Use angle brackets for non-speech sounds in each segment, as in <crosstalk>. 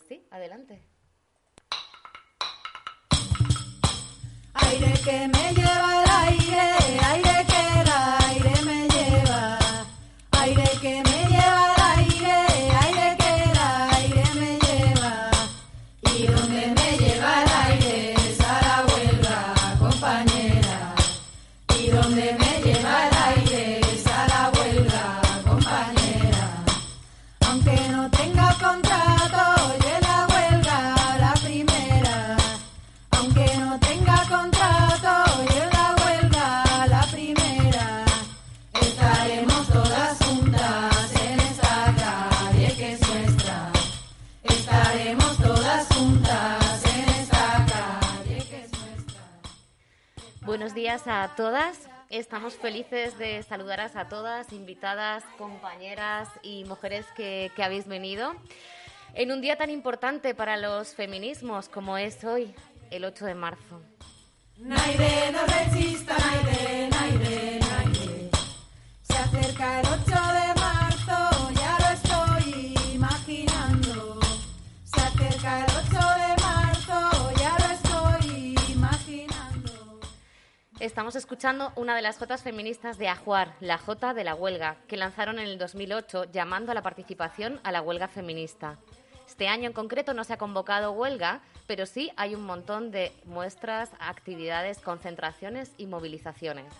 Pues sí, adelante. Aire que me lleva días a todas. Estamos felices de saludaros a todas, invitadas, compañeras y mujeres que, que habéis venido en un día tan importante para los feminismos como es hoy, el 8 de marzo. Naide, no resista, Naide, Naide, Naide. Se acerca el 8 de marzo, Estamos escuchando una de las jotas feministas de Ajuar, la jota de la huelga, que lanzaron en el 2008 llamando a la participación a la huelga feminista. Este año en concreto no se ha convocado huelga, pero sí hay un montón de muestras, actividades, concentraciones y movilizaciones.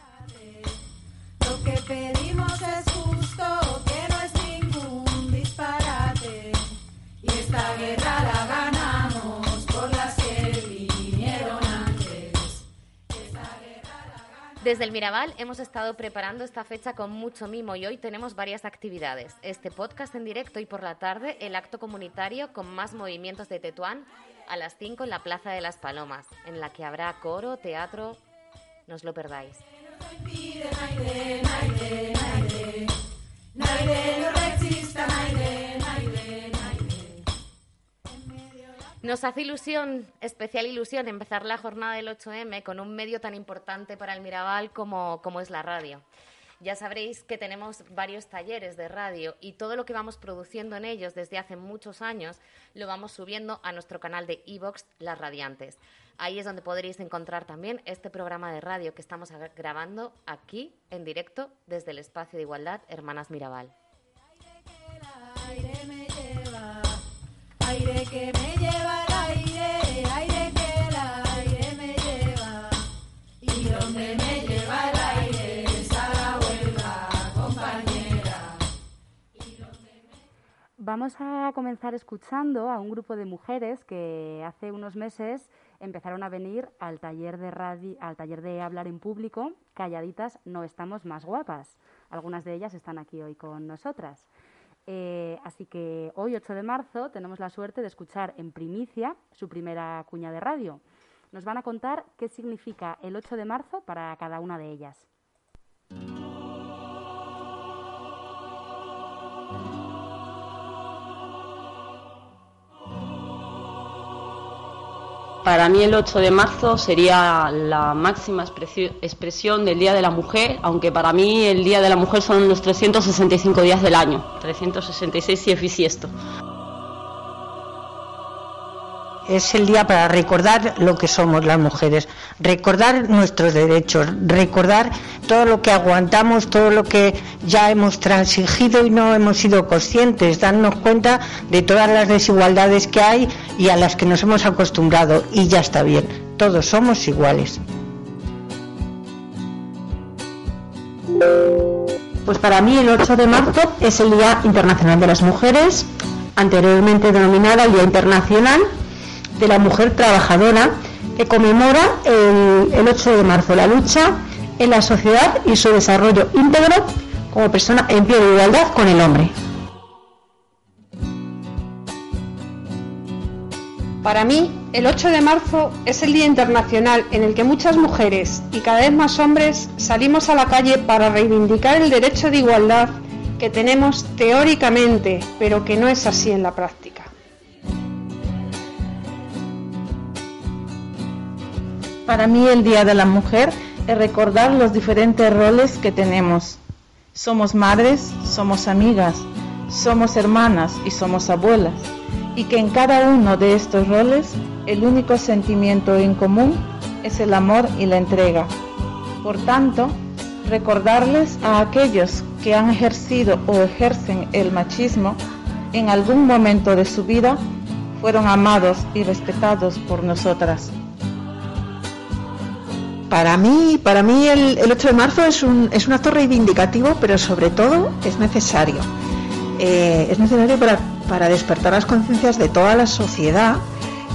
Lo que pedimos es justo, que no es ningún disparate. Y esta guerra la Desde el Mirabal hemos estado preparando esta fecha con mucho mimo y hoy tenemos varias actividades. Este podcast en directo y por la tarde el acto comunitario con más movimientos de Tetuán a las 5 en la Plaza de las Palomas, en la que habrá coro, teatro. No os lo perdáis. Nos hace ilusión, especial ilusión, empezar la jornada del 8M con un medio tan importante para el Mirabal como, como es la radio. Ya sabréis que tenemos varios talleres de radio y todo lo que vamos produciendo en ellos desde hace muchos años lo vamos subiendo a nuestro canal de iVox Las Radiantes. Ahí es donde podréis encontrar también este programa de radio que estamos grabando aquí en directo desde el espacio de igualdad Hermanas Mirabal. aire me lleva, Vamos a comenzar escuchando a un grupo de mujeres que hace unos meses empezaron a venir al taller de radio, al taller de hablar en público, calladitas no estamos más guapas. Algunas de ellas están aquí hoy con nosotras. Eh, así que hoy, 8 de marzo, tenemos la suerte de escuchar en primicia su primera cuña de radio. Nos van a contar qué significa el 8 de marzo para cada una de ellas. Para mí el 8 de marzo sería la máxima expresi- expresión del Día de la Mujer, aunque para mí el Día de la Mujer son los 365 días del año, 366 si es bisiesto. Es el día para recordar lo que somos las mujeres, recordar nuestros derechos, recordar todo lo que aguantamos, todo lo que ya hemos transigido y no hemos sido conscientes, darnos cuenta de todas las desigualdades que hay y a las que nos hemos acostumbrado. Y ya está bien, todos somos iguales. Pues para mí el 8 de marzo es el Día Internacional de las Mujeres, anteriormente denominada el Día Internacional de la Mujer Trabajadora, que conmemora el, el 8 de marzo la lucha en la sociedad y su desarrollo íntegro como persona en pie de igualdad con el hombre. Para mí, el 8 de marzo es el Día Internacional en el que muchas mujeres y cada vez más hombres salimos a la calle para reivindicar el derecho de igualdad que tenemos teóricamente, pero que no es así en la práctica. Para mí el Día de la Mujer es recordar los diferentes roles que tenemos. Somos madres, somos amigas, somos hermanas y somos abuelas. y que en cada uno de estos roles el único sentimiento en común es el amor y la entrega. Por tanto, recordarles a aquellos que han ejercido o ejercen el machismo en algún momento de su vida fueron amados y respetados por nosotras. Para mí, para mí el, el 8 de marzo es un, es un acto reivindicativo, pero sobre todo es necesario. Eh, es necesario para, para despertar las conciencias de toda la sociedad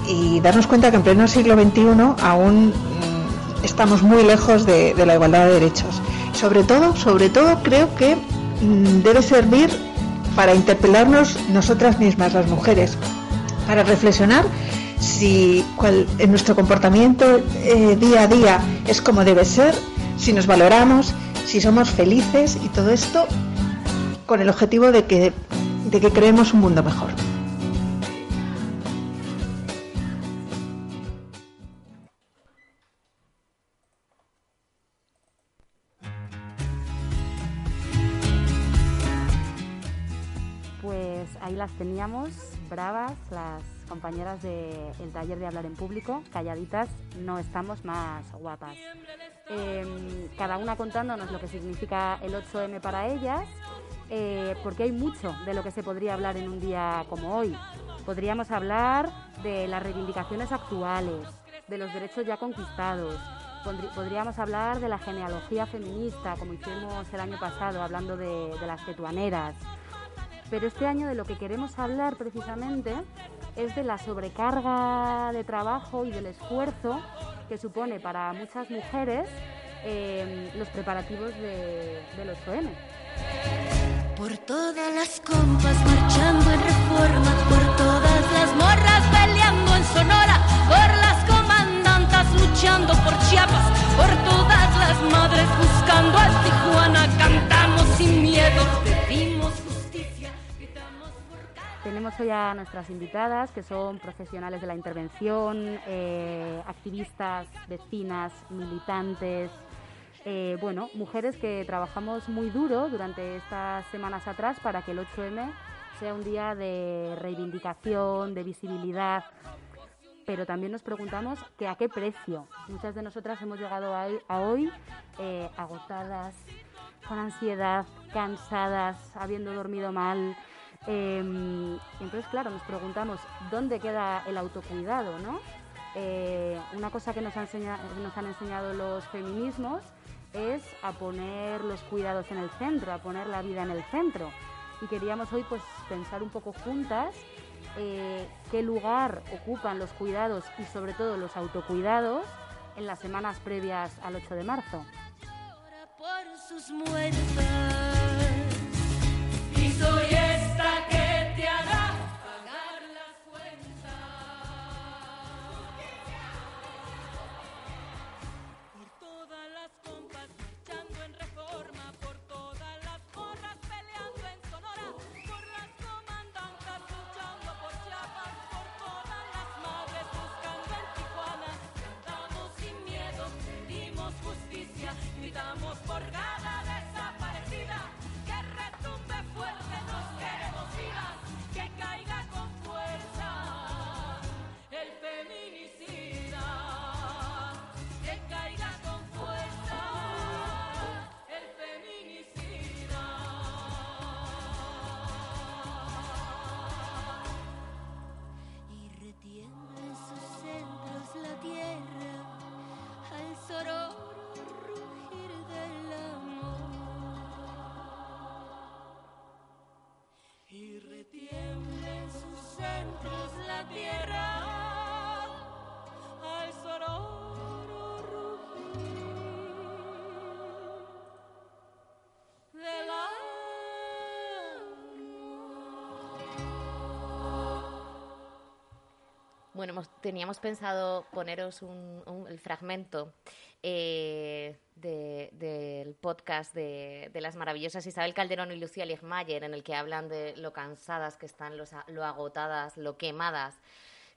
y darnos cuenta que en pleno siglo XXI aún mm, estamos muy lejos de, de la igualdad de derechos. Sobre todo, sobre todo creo que mm, debe servir para interpelarnos nosotras mismas, las mujeres, para reflexionar si cuál, en nuestro comportamiento eh, día a día es como debe ser, si nos valoramos, si somos felices y todo esto con el objetivo de que, de que creemos un mundo mejor. Pues ahí las teníamos, bravas, las compañeras del taller de hablar en público, calladitas, no estamos más guapas. Eh, cada una contándonos lo que significa el 8M para ellas, eh, porque hay mucho de lo que se podría hablar en un día como hoy. Podríamos hablar de las reivindicaciones actuales, de los derechos ya conquistados, podríamos hablar de la genealogía feminista, como hicimos el año pasado, hablando de, de las tetuaneras. Pero este año de lo que queremos hablar precisamente es de la sobrecarga de trabajo y del esfuerzo que supone para muchas mujeres eh, los preparativos de, del 8M. Por todas las compas marchando en reforma, por todas las morras peleando en Sonora, Hoy a nuestras invitadas, que son profesionales de la intervención, eh, activistas, vecinas, militantes, eh, bueno, mujeres que trabajamos muy duro durante estas semanas atrás para que el 8M sea un día de reivindicación, de visibilidad, pero también nos preguntamos que a qué precio. Muchas de nosotras hemos llegado a, a hoy eh, agotadas, con ansiedad, cansadas, habiendo dormido mal. Eh, entonces, claro, nos preguntamos dónde queda el autocuidado, ¿no? Eh, una cosa que nos, han enseñado los feminismos es a poner los cuidados en el centro, a poner la vida en el centro. Y queríamos hoy pues pensar un poco juntas eh, qué lugar ocupan los cuidados y sobre todo los autocuidados en las semanas previas al 8 de marzo. por sus muertas. Y soy esta teníamos pensado poneros un, el fragmento eh, de- del podcast de, las maravillosas Isabel Calderón y Lucía Liegmayer, en el que hablan de lo cansadas que están, los lo agotadas, lo quemadas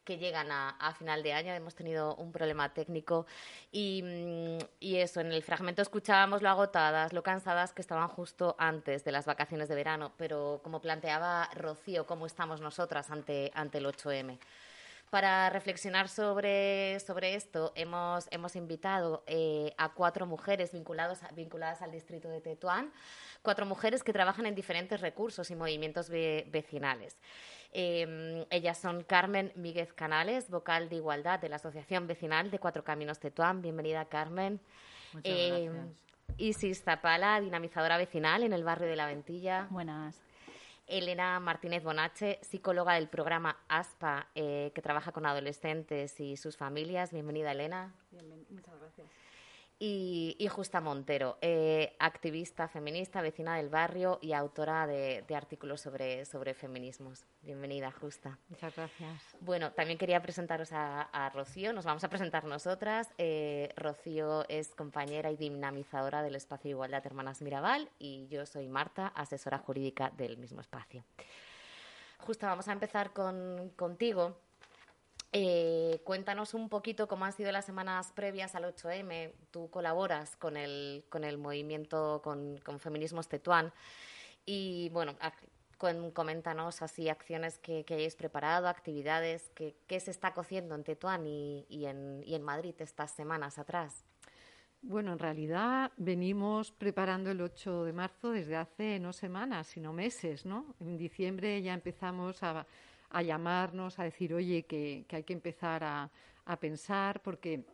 que llegan a, a final de año. Hemos tenido un problema técnico y, mm, y eso, en el fragmento escuchábamos lo agotadas, lo cansadas que estaban justo antes de las vacaciones de verano, pero como planteaba Rocío, ¿cómo estamos nosotras ante, ante el 8M? Para reflexionar sobre, sobre esto, hemos, hemos invitado eh, a cuatro mujeres vinculados a- vinculadas al distrito de Tetuán, cuatro mujeres que trabajan en diferentes recursos y movimientos ve- vecinales. Eh, ellas son Carmen Míguez Canales, vocal de Igualdad de la Asociación Vecinal de Cuatro Caminos Tetuán. Bienvenida, Carmen. Muchas Eh, gracias. Isis Zapala, dinamizadora vecinal en el barrio de La Ventilla. Buenas. Elena Martínez Bonache, psicóloga del programa ASPA, eh, que trabaja con adolescentes y sus familias. Bienvenida, Elena. muchas gracias. Y, y Justa Montero, eh, activista feminista, vecina del barrio y autora de, de artículos sobre, sobre feminismos. Bienvenida, Justa. Muchas gracias. Bueno, también quería presentaros a, a Rocío, nos vamos a presentar nosotras. Eh, Rocío es compañera y dinamizadora del espacio Igualdad Hermanas Mirabal y yo soy Marta, asesora jurídica del mismo espacio. Justa, vamos a empezar con, contigo. Eh, cuéntanos un poquito cómo han sido las semanas previas al 8M. Tú colaboras con el, con el movimiento, con, con Feminismos Tetuán. Y bueno, coméntanos así acciones que, que hayáis preparado, actividades, que, que se está cociendo en Tetuán y, y en, y en Madrid estas semanas atrás. Bueno, en realidad venimos preparando el 8 de marzo desde hace no semanas, sino meses, ¿no? En diciembre ya empezamos a, a llamarnos, a decir, oye, que, que hay que empezar a, a pensar, porque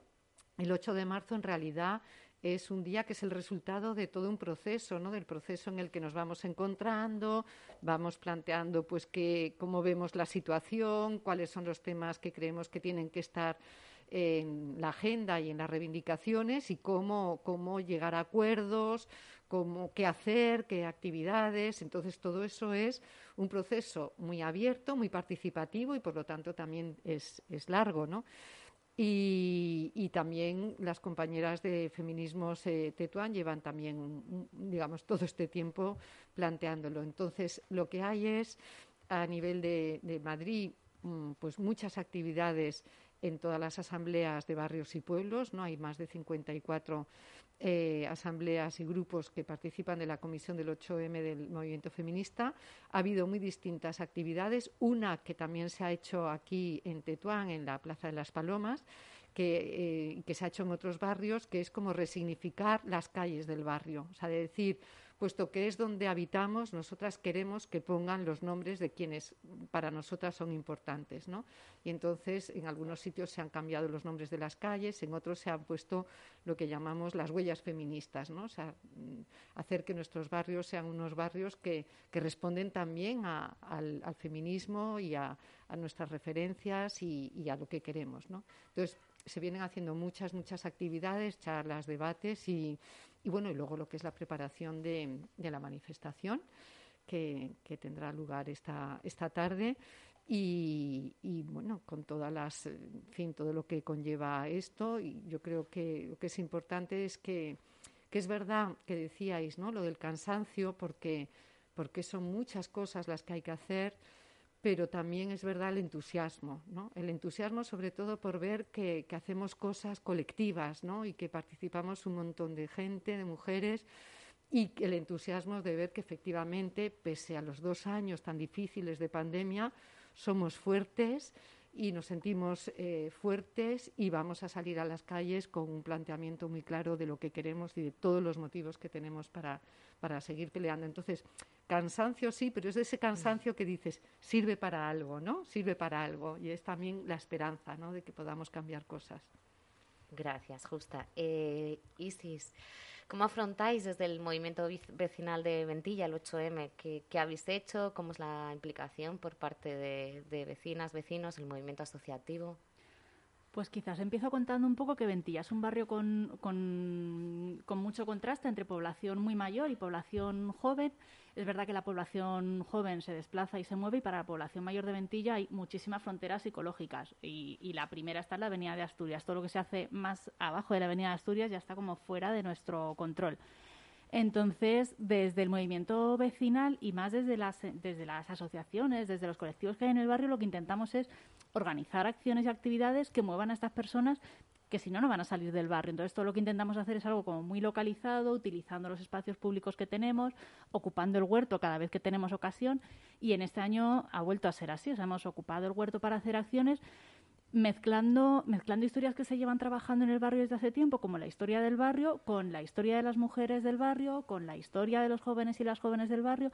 el 8 de marzo en realidad es un día que es el resultado de todo un proceso, ¿no? Del proceso en el que nos vamos encontrando, vamos planteando pues que cómo vemos la situación, cuáles son los temas que creemos que tienen que estar en la agenda y en las reivindicaciones y cómo, cómo llegar a acuerdos, cómo, qué hacer, qué actividades. Entonces, todo eso es un proceso muy abierto, muy participativo y, por lo tanto, también es, es largo, ¿no? Y, y también las compañeras de Feminismos eh, Tetuán llevan también, digamos, todo este tiempo planteándolo. Entonces, lo que hay es, a nivel de, de Madrid, mm, pues muchas actividades en todas las asambleas de barrios y pueblos, ¿no? Hay más de 54 eh, asambleas y grupos que participan de la comisión del 8M del movimiento feminista. Ha habido muy distintas actividades. Una que también se ha hecho aquí en Tetuán, en la Plaza de las Palomas, que, eh, que se ha hecho en otros barrios, que es como resignificar las calles del barrio. O sea, de decir, puesto que es donde habitamos, nosotras queremos que pongan los nombres de quienes para nosotras son importantes, ¿no? Y entonces en algunos sitios se han cambiado los nombres de las calles, en otros se han puesto lo que llamamos las huellas feministas, ¿no? O sea, mm, hacer que nuestros barrios sean unos barrios que, que responden también al, feminismo y a, a nuestras referencias y, y a lo que queremos, ¿no? Entonces se vienen haciendo muchas, muchas actividades, charlas, debates y, y bueno, y luego lo que es la preparación de, de la manifestación que, que tendrá lugar esta, esta tarde y, y, bueno, con todas las, fin, todo lo que conlleva esto y yo creo que lo que es importante es que, que es verdad que decíais, ¿no? Lo del cansancio porque, porque son muchas cosas las que hay que hacer pero también es verdad el entusiasmo, ¿no? El entusiasmo sobre todo por ver que, hacemos cosas colectivas, ¿no? Y que participamos un montón de gente, de mujeres, y el entusiasmo de ver que efectivamente, pese a los dos años tan difíciles de pandemia, somos fuertes y nos sentimos eh, fuertes y vamos a salir a las calles con un planteamiento muy claro de lo que queremos y de todos los motivos que tenemos para, para seguir peleando. Entonces, cansancio sí, pero es ese cansancio que dices, sirve para algo, ¿no? Sirve para algo y es también la esperanza, ¿no? De que podamos cambiar cosas. Gracias, Justa. Eh, Isis, ¿cómo afrontáis desde el movimiento vecinal de Ventilla el 8M? ¿Qué, qué habéis hecho? ¿Cómo es la implicación por parte de, de vecinas, vecinos, el movimiento asociativo? Pues quizás empiezo contando un poco que Ventilla es un barrio con, con, mucho contraste entre población muy mayor y población joven. Es verdad que la población joven se desplaza y se mueve y para la población mayor de Ventilla hay muchísimas fronteras psicológicas. Y, y la primera está en la Avenida de Asturias. Todo lo que se hace más abajo de la Avenida de Asturias ya está como fuera de nuestro control. Entonces, desde el movimiento vecinal y más desde las, desde las asociaciones, desde los colectivos que hay en el barrio, lo que intentamos es organizar acciones y actividades que muevan a estas personas que si no, no van a salir del barrio. Entonces, todo lo que intentamos hacer es algo como muy localizado, utilizando los espacios públicos que tenemos, ocupando el huerto cada vez que tenemos ocasión. Y en este año ha vuelto a ser así. O sea, hemos ocupado el huerto para hacer acciones mezclando, mezclando historias que se llevan trabajando en el barrio desde hace tiempo, como la historia del barrio, con la historia de las mujeres del barrio, con la historia de los jóvenes y las jóvenes del barrio.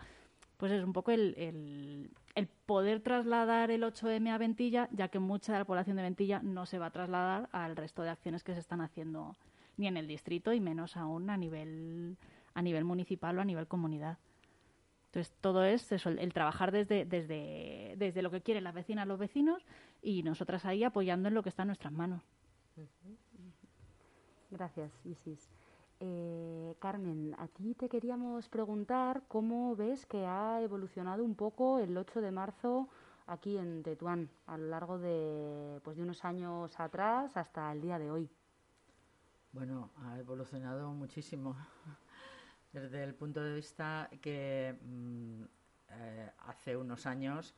Pues es un poco el, el, el poder trasladar el 8M a Ventilla, ya que mucha de la población de Ventilla no se va a trasladar al resto de acciones que se están haciendo ni en el distrito y menos aún a nivel, a nivel municipal o a nivel comunidad. Entonces, todo es eso, el, el trabajar desde, desde, desde lo que quieren las vecinas, los vecinos, y nosotras ahí apoyando en lo que está en nuestras manos. Gracias, Isis. Eh, Carmen, a ti te queríamos preguntar cómo ves que ha evolucionado un poco el 8 de marzo aquí en Tetuán a lo largo de, pues, de unos años atrás hasta el día de hoy. Bueno, ha evolucionado muchísimo desde el punto de vista que mm, eh, hace unos años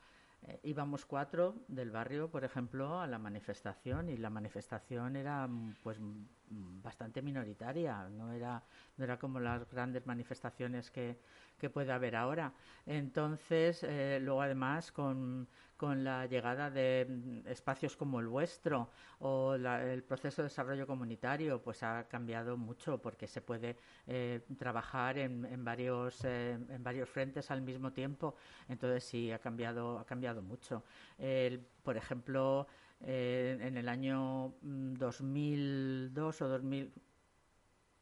eh, íbamos cuatro del barrio, por ejemplo, a la manifestación y la manifestación era mm, pues mm, bastante minoritaria, no era, no era como las grandes manifestaciones que, que puede haber ahora. Entonces, eh, luego además con, con la llegada de mm, espacios como el vuestro o la- el proceso de desarrollo comunitario, pues ha cambiado mucho porque se puede eh, trabajar en, en varios eh, en varios frentes al mismo tiempo. Entonces sí ha cambiado ha cambiado mucho. El- por ejemplo, eh, en el año mm, 2002 o 2000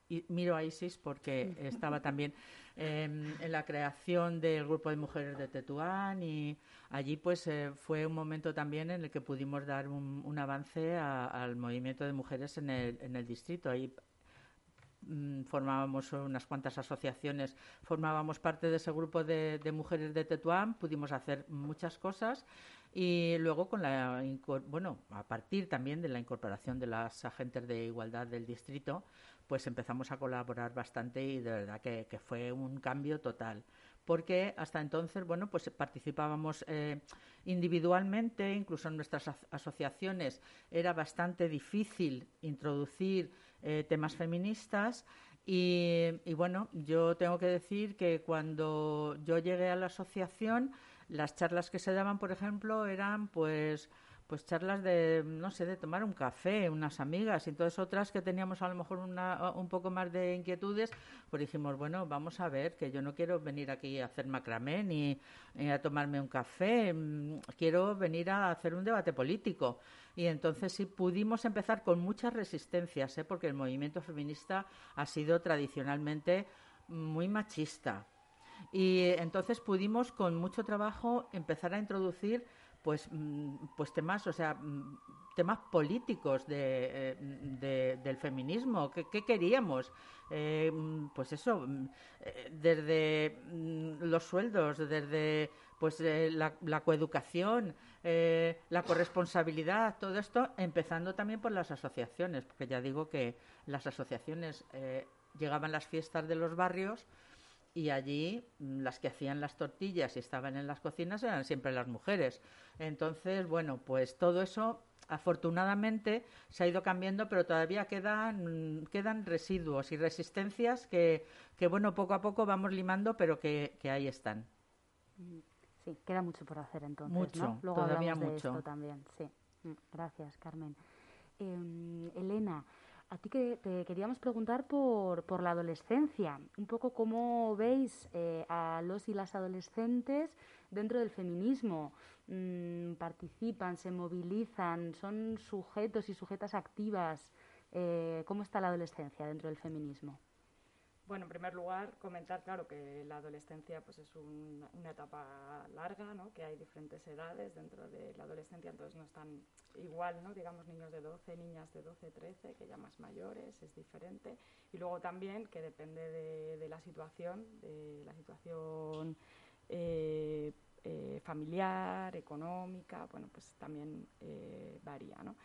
y miro a Isis porque <laughs> estaba también em, en la creación del grupo de mujeres de Tetuán y allí pues eh, fue un momento también en el que pudimos dar un, un avance a- al movimiento de mujeres en el, en el distrito. Ahí mm, formábamos unas cuantas asociaciones, formábamos parte de ese grupo de, de mujeres de Tetuán, pudimos hacer muchas cosas y luego con la bueno, a partir también de la incorporación de las agentes de igualdad del distrito, pues empezamos a colaborar bastante y de verdad que, que fue un cambio total. Porque hasta entonces, bueno, pues participábamos eh, individualmente, incluso en nuestras as- asociaciones era bastante difícil introducir eh, temas feministas y bueno, yo tengo que decir que cuando yo llegué a la asociación, las charlas que se daban, por ejemplo, eran pues pues charlas de, no sé, de tomar un café, unas amigas, y entonces otras que teníamos a lo mejor una, un poco más de inquietudes, pues dijimos, bueno, vamos a ver, que yo no quiero venir aquí a hacer macramé ni, a tomarme un café, mm, quiero venir a hacer un debate político. Y entonces sí pudimos empezar con muchas resistencias, ¿eh? porque el movimiento feminista ha sido tradicionalmente muy machista. Y entonces pudimos con mucho trabajo empezar a introducir pues mm, pues temas, o sea, mm, temas políticos de, eh, de- del feminismo. ¿Qué, queríamos? Eh, mm, pues eso, eh, desde los sueldos, desde pues eh, la, la coeducación, la corresponsabilidad, todo esto, empezando también por las asociaciones, porque ya digo que las asociaciones llegaban las fiestas de los barrios y allí mm, las que hacían las tortillas y estaban en las cocinas eran siempre las mujeres. Entonces, bueno, pues todo eso afortunadamente se ha ido cambiando, pero todavía quedan, quedan residuos y resistencias que, que, bueno, poco a poco vamos limando, pero que, que ahí están. Sí, queda mucho por hacer entonces, Mucho, ¿no? Luego todavía hablamos de mucho. esto también, sí. Mm, Gracias, Carmen. Eh, Elena, a ti que te queríamos preguntar por, por la adolescencia, un poco cómo veis eh, a los y las adolescentes dentro del feminismo. Mm, participan, se movilizan, son sujetos y sujetas activas. Eh, ¿Cómo está la adolescencia dentro del feminismo? Bueno, en primer lugar, comentar, claro, que la adolescencia pues, es un- una etapa larga, ¿no? que hay diferentes edades dentro de la adolescencia, entonces no están igual, ¿no? digamos, niños de 12, niñas de 12, 13, que ya más mayores, es diferente. Y luego también que depende de, de la situación, de la situación eh, eh, familiar, económica, bueno, pues también eh, varía, ¿no?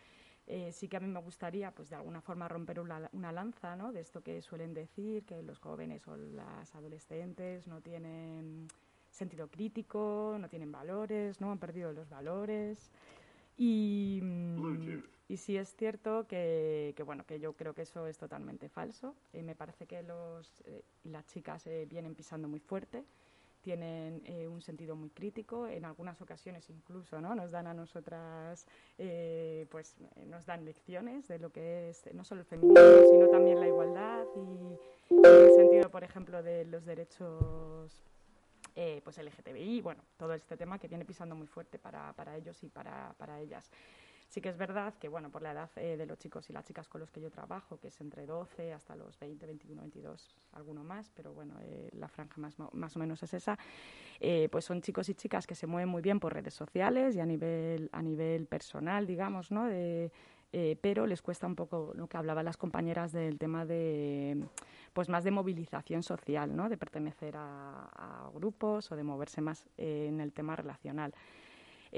Eh, sí que a mí me gustaría, pues de alguna forma, romper una, una lanza, ¿no? De esto que suelen decir, que los jóvenes o las adolescentes no tienen sentido crítico, no tienen valores, ¿no? Han perdido los valores. Y, mm, y sí es cierto que, que, bueno, que yo creo que eso es totalmente falso. Eh, me parece que los eh, las chicas vienen pisando muy fuerte, tienen eh, un sentido muy crítico, en algunas ocasiones incluso ¿no? nos dan a nosotras, eh, pues nos dan lecciones de lo que es no solo el feminismo, sino también la igualdad y, y el sentido, por ejemplo, de los derechos eh, pues LGTBI, bueno, todo este tema que viene pisando muy fuerte para, para ellos y para, para ellas. Sí que es verdad que, bueno, por la edad eh, de los chicos y las chicas con los que yo trabajo, que es entre 12 hasta los 20, 21, 22, alguno más, pero bueno, eh, la franja más, más o menos es esa, eh, pues son chicos y chicas que se mueven muy bien por redes sociales y a nivel, a nivel personal, digamos, ¿no? De, pero les cuesta un poco lo que hablaban las compañeras del tema de pues más de movilización social, ¿no? de pertenecer a, grupos o de moverse más en el tema relacional.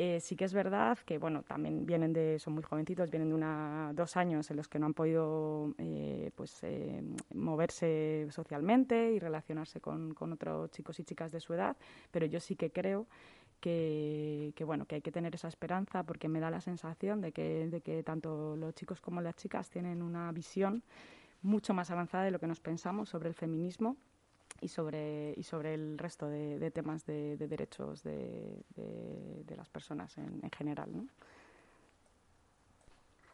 Eh, sí que es verdad que, bueno, también vienen de, son muy jovencitos, vienen de una, dos años en los que no han podido eh, pues, eh, moverse socialmente y relacionarse con, con otros chicos y chicas de su edad, pero yo sí que creo que, que, bueno, que hay que tener esa esperanza porque me da la sensación de que, de que tanto los chicos como las chicas tienen una visión mucho más avanzada de lo que nos pensamos sobre el feminismo y sobre, y sobre el resto de, de temas de, de derechos de, de- de las personas en, en general. ¿no?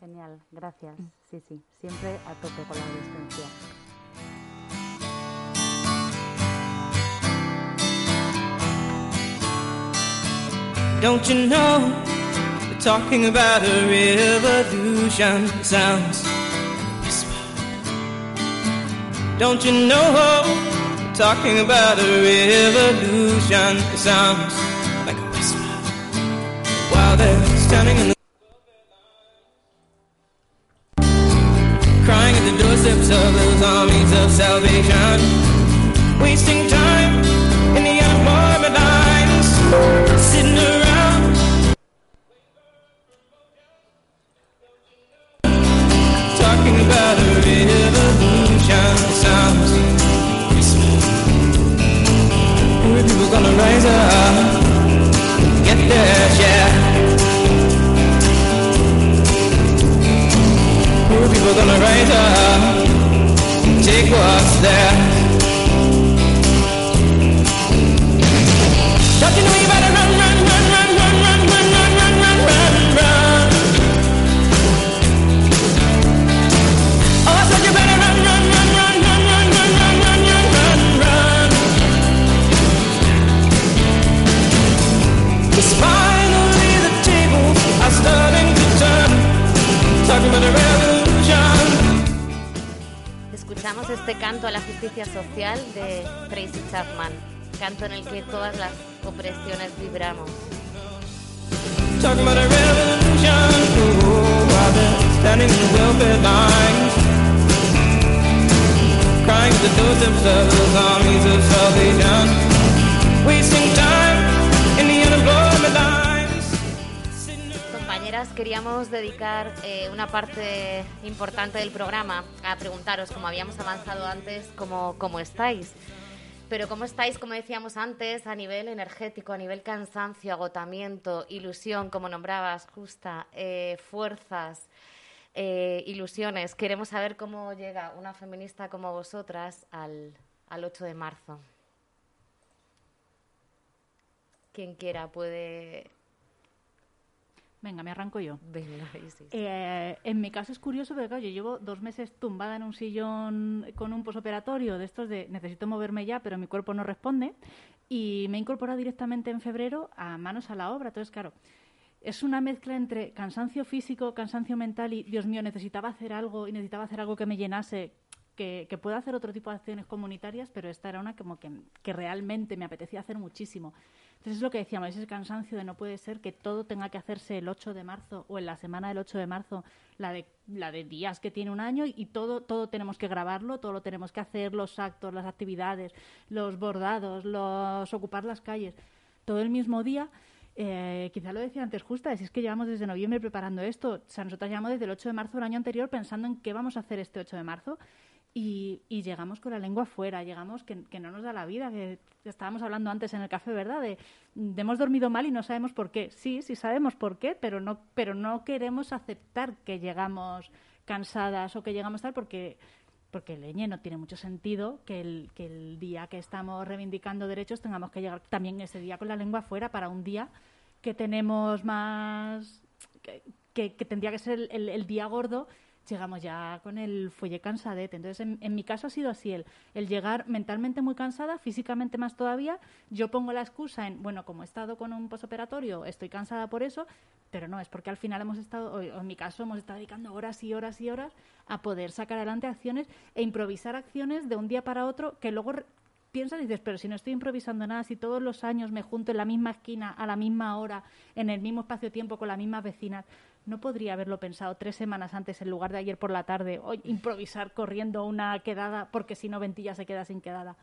Genial, gracias. Sí, sí, siempre a tope con la adolescencia. Don't you know? They're talking about a revolution. Sounds whisper. Don't you know? Talking about a revolution. It sounds like a whisper. While they're standing in the canto en el que todas las opresiones vibramos. Crying at the doorsteps of those armies of salvation. Wasting time in the unemployment lines. Compañeras, queríamos dedicar eh, una parte importante del programa a preguntaros, como habíamos avanzado antes, cómo, cómo estáis. Pero cómo estáis, como decíamos antes, a nivel energético, a nivel cansancio, agotamiento, ilusión, como nombrabas, justa, eh, fuerzas, eh, ilusiones. Queremos saber cómo llega una feminista como vosotras al, al 8 de marzo. Quien quiera puede Venga, me arranco yo. Venga, Isis. Eh, en mi caso es curioso porque claro, yo llevo dos meses tumbada en un sillón con un posoperatorio de estos de necesito moverme ya, pero mi cuerpo no responde. Y me he incorporado directamente en febrero a manos a la obra. Entonces, claro, es una mezcla entre cansancio físico, cansancio mental y, Dios mío, necesitaba hacer algo y necesitaba hacer algo que me llenase, que, que pueda hacer otro tipo de acciones comunitarias, pero esta era una como que, que realmente me apetecía hacer muchísimo. Entonces es lo que decíamos, ese cansancio de no puede ser que todo tenga que hacerse el 8 de marzo o en la semana del 8 de marzo, la de, la de días que tiene un año y todo, todo tenemos que grabarlo, todo lo tenemos que hacer, los actos, las actividades, los bordados, los ocupar las calles, todo el mismo día. Eh, quizá lo decía antes justa, si es que llevamos desde noviembre preparando esto, o sea, nosotros llevamos desde el 8 de marzo del año anterior pensando en qué vamos a hacer este 8 de marzo y, y llegamos con la lengua fuera, llegamos que, no nos da la vida, que estábamos hablando antes en el café, ¿verdad? De, de hemos dormido mal y no sabemos por qué. Sí, sí sabemos por qué, pero no, pero no queremos aceptar que llegamos cansadas o que llegamos tal porque porque leñe no tiene mucho sentido que el, que el día que estamos reivindicando derechos tengamos que llegar también ese día con la lengua fuera para un día que tenemos más que, que- tendría que ser el día gordo llegamos ya con el fuelle cansadete. Entonces, en, en mi caso ha sido así, el, el llegar mentalmente muy cansada, físicamente más todavía. Yo pongo la excusa en, bueno, como he estado con un posoperatorio, estoy cansada por eso, pero no, es porque al final hemos estado, o en mi caso, hemos estado dedicando horas y horas y horas a poder sacar adelante acciones e improvisar acciones de un día para otro que luego piensas y dices, pero si no estoy improvisando nada, si todos los años me junto en la misma esquina, a la misma hora, en el mismo espacio-tiempo con las mismas vecinas, no podría haberlo pensado tres semanas antes en lugar de ayer por la tarde, o improvisar corriendo una quedada, porque si no Ventilla se queda sin quedada.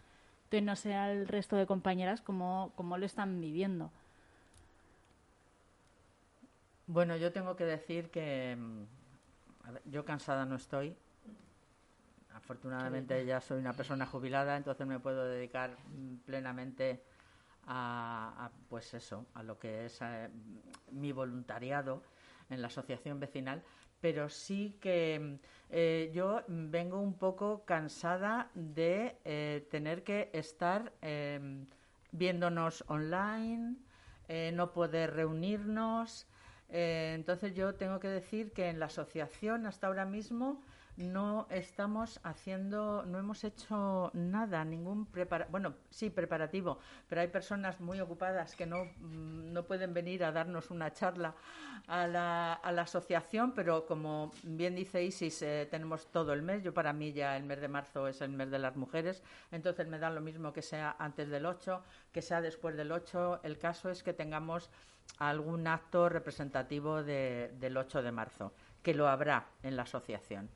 Entonces no sé al resto de compañeras cómo, cómo lo están viviendo. Bueno, yo tengo que decir que mm, ver, yo cansada no estoy. Afortunadamente ya soy una persona jubilada, entonces me puedo dedicar mm, plenamente a, a, pues eso, a lo que es eh, mi voluntariado en la asociación vecinal, pero sí que eh, yo vengo un poco cansada de eh, tener que estar eh, viéndonos online, eh, no poder reunirnos. Entonces yo tengo que decir que en la asociación hasta ahora mismo no estamos haciendo, no hemos hecho nada, ningún prepara bueno, sí preparativo, pero hay personas muy ocupadas que no, mm, no pueden venir a darnos una charla a la, a la asociación, pero como bien dice Isis, eh, tenemos todo el mes, yo para mí ya el mes de marzo es el mes de las mujeres, entonces me da lo mismo que sea antes del 8, que sea después del 8, el caso es que tengamos algún acto representativo de- del 8 de marzo, que lo habrá en la asociación.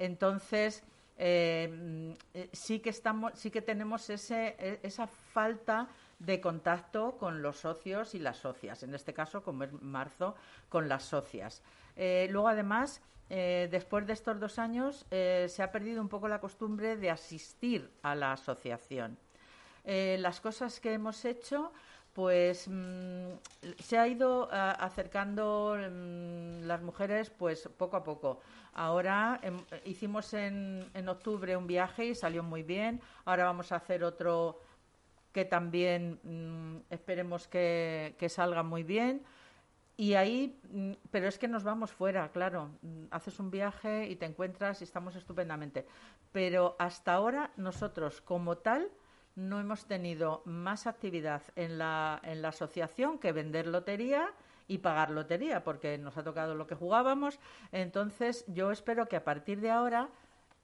Entonces, eh, eh, sí que estamos, sí que tenemos e- esa falta de contacto con los socios y las socias. En este caso, como es marzo, con las socias. Eh, luego, además, después de estos dos años, se ha perdido un poco la costumbre de asistir a la asociación. Las cosas que hemos hecho, pues mm, se ha ido ah, acercando mm, las mujeres, pues poco a poco. Ahora em, hicimos en, en octubre un viaje y salió muy bien. Ahora vamos a hacer otro que también mm, esperemos que, que salga muy bien. Y ahí, pero es que nos vamos fuera, claro. Haces un viaje y te encuentras y estamos estupendamente. Pero hasta ahora nosotros, como tal, no hemos tenido más actividad en la, en la asociación que vender lotería y pagar lotería, porque nos ha tocado lo que jugábamos. Entonces, yo espero que a partir de ahora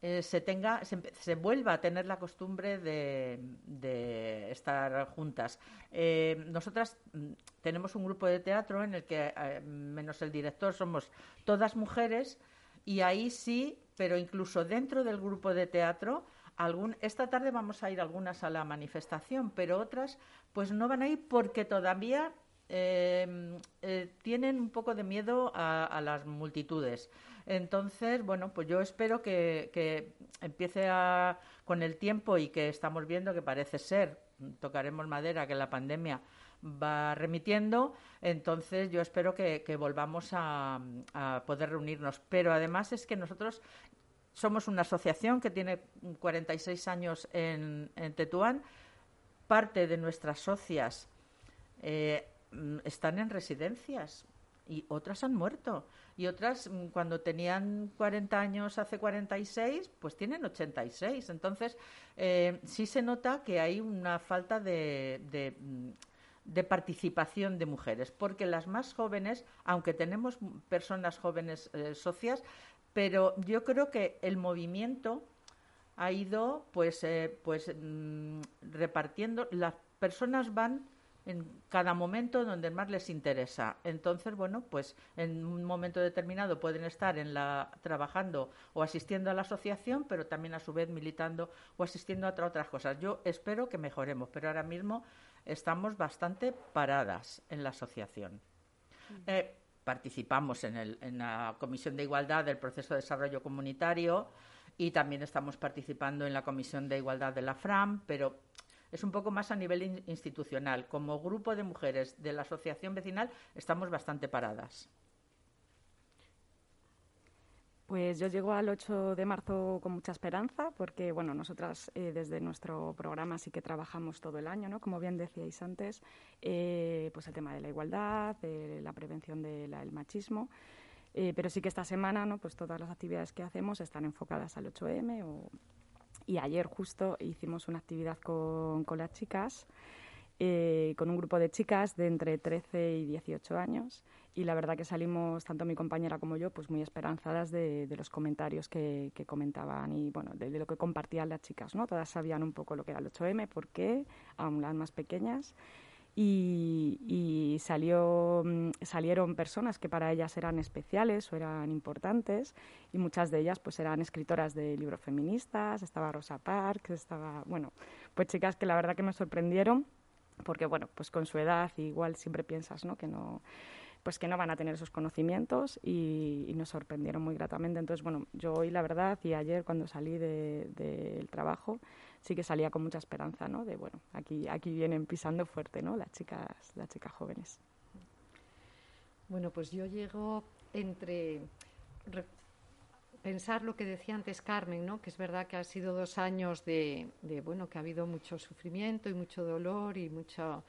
eh, se tenga se, vuelva a tener la costumbre de, de estar juntas. Eh, nosotras mm, tenemos un grupo de teatro en el que, eh, menos el director, somos todas mujeres y ahí sí, pero incluso dentro del grupo de teatro, algún, esta tarde vamos a ir algunas a la manifestación, pero otras pues no van a ir porque todavía eh, eh, tienen un poco de miedo a, a las multitudes. Entonces, bueno, pues yo espero que, que empiece a, con el tiempo y que estamos viendo que parece ser, tocaremos madera, que la pandemia va remitiendo, entonces yo espero que, que volvamos a, a poder reunirnos. Pero además es que nosotros somos una asociación que tiene 46 años en, Tetuán. Parte de nuestras socias eh, mm, están en residencias y otras han muerto. Y otras, mm, cuando tenían 40 años, hace 46, pues tienen 86. Entonces, eh, sí se nota que hay una falta mm, de participación de mujeres, porque las más jóvenes, aunque tenemos personas jóvenes eh, socias, pero yo creo que el movimiento ha ido pues eh, pues mm, repartiendo. Las personas van en cada momento donde más les interesa. Entonces bueno pues en un momento determinado pueden estar en la trabajando o asistiendo a la asociación pero también a su vez militando o asistiendo a otra- otras cosas. Yo espero que mejoremos pero ahora mismo estamos bastante paradas en la asociación. Eh, participamos en, el- en la Comisión de Igualdad del proceso de desarrollo comunitario y también estamos participando en la Comisión de Igualdad de la FRAM, pero es un poco más a nivel in- institucional. Como grupo de mujeres de la asociación vecinal estamos bastante paradas. Pues yo llego al 8 de marzo con mucha esperanza porque, bueno, nosotras eh, desde nuestro programa sí que trabajamos todo el año, ¿no? Como bien decíais antes, eh, pues el tema de la igualdad, de la prevención del machismo, eh, pero sí que esta semana, ¿no? Pues todas las actividades que hacemos están enfocadas al 8M o- y ayer justo hicimos una actividad con, con las chicas eh, con un grupo de chicas de entre 13 y 18 años y la verdad que salimos, tanto mi compañera como yo, pues muy esperanzadas de, de los comentarios que, que comentaban y bueno, de, de lo que compartían las chicas, ¿no? Todas sabían un poco lo que era el 8M, por qué, aún las más pequeñas. Y, y salió, mm, salieron personas que para ellas eran especiales o eran importantes y muchas de ellas pues eran escritoras de libros feministas, estaba Rosa Parks, estaba, bueno, pues chicas que la verdad que me sorprendieron porque bueno, pues con su edad igual siempre piensas, ¿no? Que no pues que no van a tener esos conocimientos y, nos sorprendieron muy gratamente. Entonces, bueno, yo hoy la verdad y ayer cuando salí de- del trabajo sí que salía con mucha esperanza, ¿no? De bueno, aquí aquí vienen pisando fuerte, ¿no? Las chicas las chicas jóvenes. Bueno, pues yo llego entre re- pensar lo que decía antes Carmen, ¿no? Que es verdad que ha sido dos años de, bueno, que ha habido mucho sufrimiento y mucho dolor y mucho,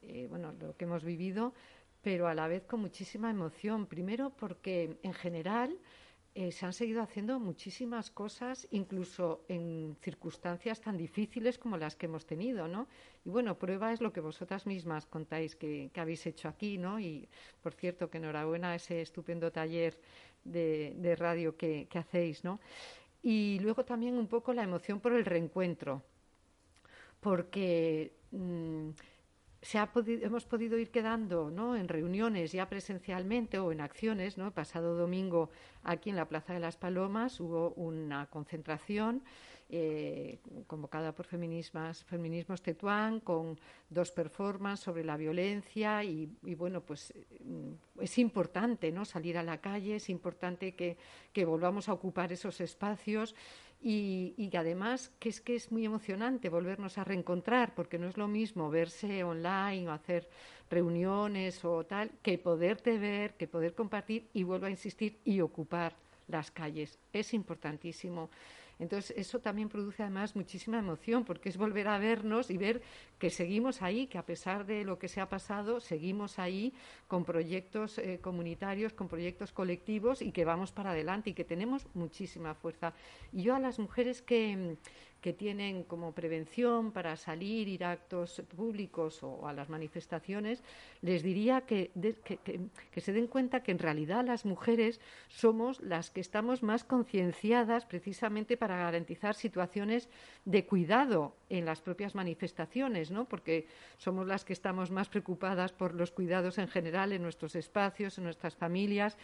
eh, bueno, lo que hemos vivido, pero a la vez con muchísima emoción. Primero porque en general eh, se han seguido haciendo muchísimas cosas, incluso en circunstancias tan difíciles como las que hemos tenido, ¿no? Y bueno, prueba es lo que vosotras mismas contáis que, que habéis hecho aquí, ¿no? Y por cierto, que enhorabuena a ese estupendo taller de, radio que, hacéis, ¿no? Y luego también un poco la emoción por el reencuentro, porque mm, se ha podi- hemos podido ir quedando ¿no? en reuniones ya presencialmente o en acciones. ¿no? Pasado domingo aquí en la Plaza de las Palomas hubo una concentración eh, convocada por Feminismas, Feminismos Tetuán con dos performances sobre la violencia y, bueno, pues mm, es importante ¿no? salir a la calle, es importante que, volvamos a ocupar esos espacios y, y además que es que es muy emocionante volvernos a reencontrar porque no es lo mismo verse online o hacer reuniones o tal que poderte ver, que poder compartir y vuelvo a insistir y ocupar las calles. Es importantísimo. Entonces, eso también produce además muchísima emoción, porque es volver a vernos y ver que seguimos ahí, que a pesar de lo que se ha pasado, seguimos ahí con proyectos eh, comunitarios, con proyectos colectivos y que vamos para adelante y que tenemos muchísima fuerza. Y yo a las mujeres que, que tienen como prevención para salir, ir a actos públicos o a las manifestaciones, les diría que, que se den cuenta que en realidad las mujeres somos las que estamos más concienciadas precisamente para garantizar situaciones de cuidado en las propias manifestaciones, ¿no? porque somos las que estamos más preocupadas por los cuidados en general en nuestros espacios, en nuestras familias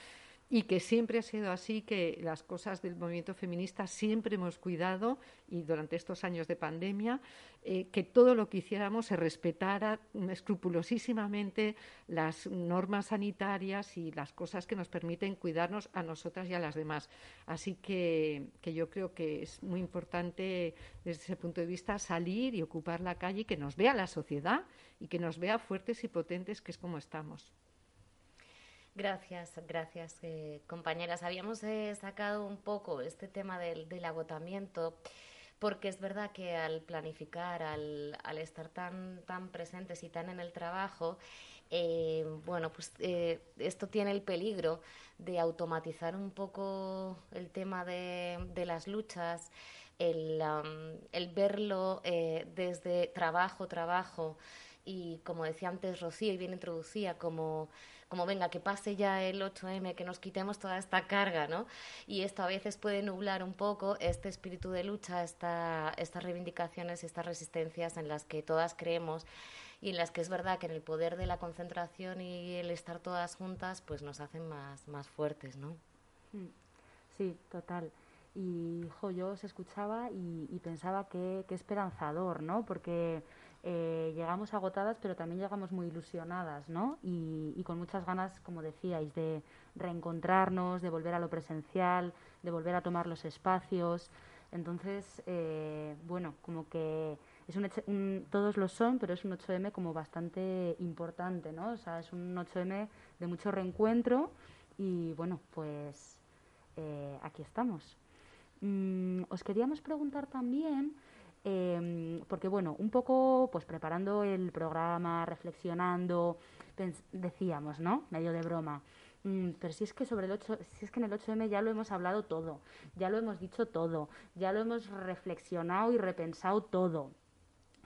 y que siempre ha sido así, que las cosas del movimiento feminista siempre hemos cuidado y durante estos años de pandemia, eh, que todo lo que hiciéramos se respetara escrupulosísimamente las normas sanitarias y las cosas que nos permiten cuidarnos a nosotras y a las demás. Así que, que yo creo que es muy importante desde ese punto de vista salir y ocupar la calle y que nos vea la sociedad y que nos vea fuertes y potentes, que es como estamos. Gracias, gracias, eh, compañeras. Habíamos eh, sacado un poco este tema del, del agotamiento, porque es verdad que al planificar, al, estar tan, tan presentes y tan en el trabajo, eh, bueno, pues eh, esto tiene el peligro de automatizar un poco el tema de, las luchas, el, el verlo eh, desde trabajo, trabajo, y como decía antes Rocío y bien introducía, como, como venga, que pase ya el 8M, que nos quitemos toda esta carga, ¿no? Y esto a veces puede nublar un poco este espíritu de lucha, esta, estas reivindicaciones, estas resistencias en las que todas creemos y en las que es verdad que en el poder de la concentración y el estar todas juntas, pues nos hacen más, más fuertes, ¿no? Mm, Sí, total. Y jo, yo os escuchaba y, y pensaba que, que esperanzador, ¿no? Porque eh, llegamos agotadas, pero también llegamos muy ilusionadas, ¿no? Y, con muchas ganas, como decíais, de reencontrarnos, de volver a lo presencial, de volver a tomar los espacios. Entonces, eh, bueno, como que es un, un- todos lo son, pero es un 8M como bastante importante, ¿no? O sea, es un 8M de mucho reencuentro y bueno, pues eh, aquí estamos. Mm, os queríamos preguntar también, em, porque bueno, un poco pues preparando el programa, reflexionando, decíamos, ¿no? Medio de broma. "Mm, pero si es que sobre el 8, si es que en el 8M ya lo hemos hablado todo, ya lo hemos dicho todo, ya lo hemos reflexionado y repensado todo.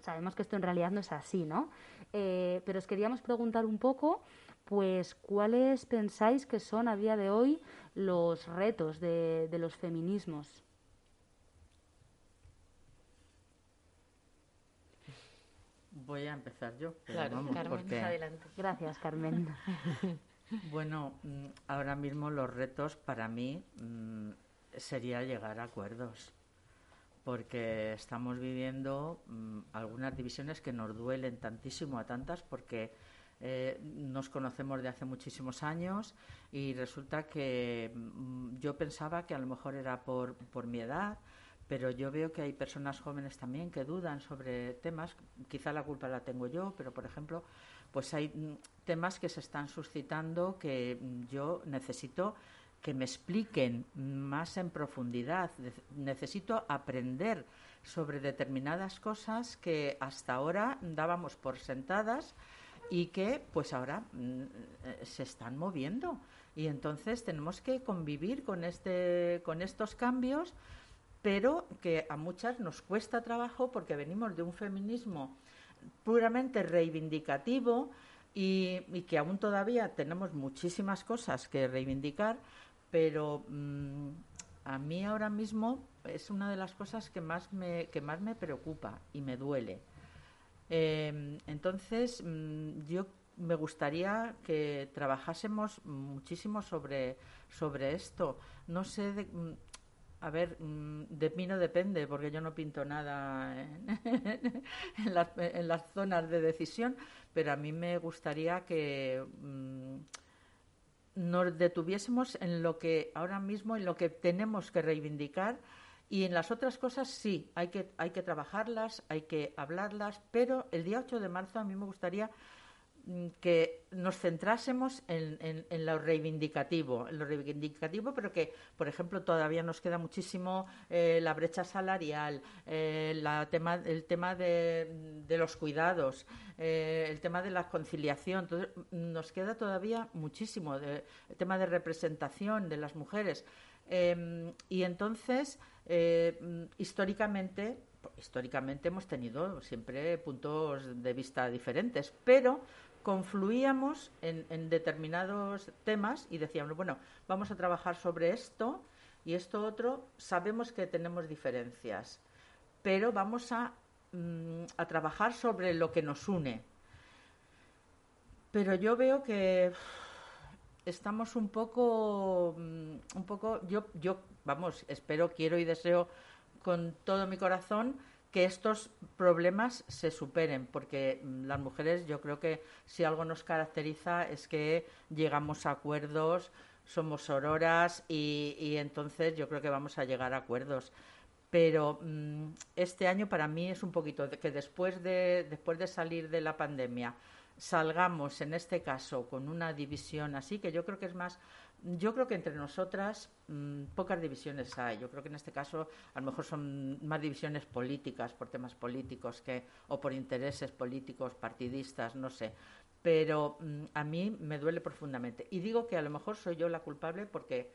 Sabemos que esto en realidad no es así, ¿no? Eh, pero os queríamos preguntar un poco, pues, ¿cuáles pensáis que son a día de hoy los retos de los feminismos? Voy a empezar yo. pero Claro, vamos, Carmen, porque- adelante. Gracias, Carmen. <laughs> Bueno, mm, ahora mismo los retos para mí mm, sería llegar a acuerdos, porque estamos viviendo mm, algunas divisiones que nos duelen tantísimo a tantas porque eh, nos conocemos de hace muchísimos años y resulta que yo pensaba que a lo mejor era por, por mi edad, pero yo veo que hay personas jóvenes también que dudan sobre temas, quizá la culpa la tengo yo, pero por ejemplo, pues hay mm, temas que se están suscitando que mm, yo necesito que me expliquen más en profundidad. Necesito aprender sobre determinadas cosas que hasta ahora dábamos por sentadas y que pues ahora mm, eh, se están moviendo. Y entonces tenemos que convivir con, este, con estos cambios, pero que a muchas nos cuesta trabajo porque venimos de un feminismo puramente reivindicativo y, y que aún todavía tenemos muchísimas cosas que reivindicar, pero mm, a mí ahora mismo es una de las cosas que más me, que más me preocupa y me duele. Eh, entonces, mm, yo me gustaría que trabajásemos muchísimo sobre, sobre esto. No sé, de- mm, a ver, mm, de mí no depende, porque yo no pinto nada <laughs> en, las, en las zonas de decisión, pero a mí me gustaría que mm, nos detuviésemos en lo que ahora mismo, en lo que tenemos que reivindicar y en las otras cosas sí, hay que, hay que trabajarlas, hay que hablarlas, pero el día 8 de marzo a mí me gustaría que nos centrásemos en, en- en lo reivindicativo, en lo reivindicativo, pero que, por ejemplo, todavía nos queda muchísimo eh, la brecha salarial, eh, tema, el tema de, los cuidados, eh, el tema de la conciliación. Entonces, mm, nos queda todavía muchísimo el tema de representación de las mujeres. Eh, y entonces, eh, mm, históricamente, históricamente hemos tenido siempre puntos de vista diferentes, pero confluíamos en, determinados temas y decíamos, bueno, vamos a trabajar sobre esto y esto otro, sabemos que tenemos diferencias, pero vamos a, mm, a trabajar sobre lo que nos une. Pero yo veo que estamos un poco, mm, un poco, yo, yo, vamos, espero, quiero y deseo con todo mi corazón que estos problemas se superen, porque mm, las mujeres yo creo que si algo nos caracteriza es que llegamos a acuerdos, somos sororas y, entonces yo creo que vamos a llegar a acuerdos. Pero mm, este año para mí es un poquito de que después de, después de salir de la pandemia salgamos en este caso con una división así, que yo creo que es más, yo creo que entre nosotras mm, pocas divisiones hay. Yo creo que en este caso a lo mejor son más divisiones políticas, por temas políticos que, o por intereses políticos, partidistas, no sé. Pero mm, a mí me duele profundamente. Y digo que a lo mejor soy yo la culpable porque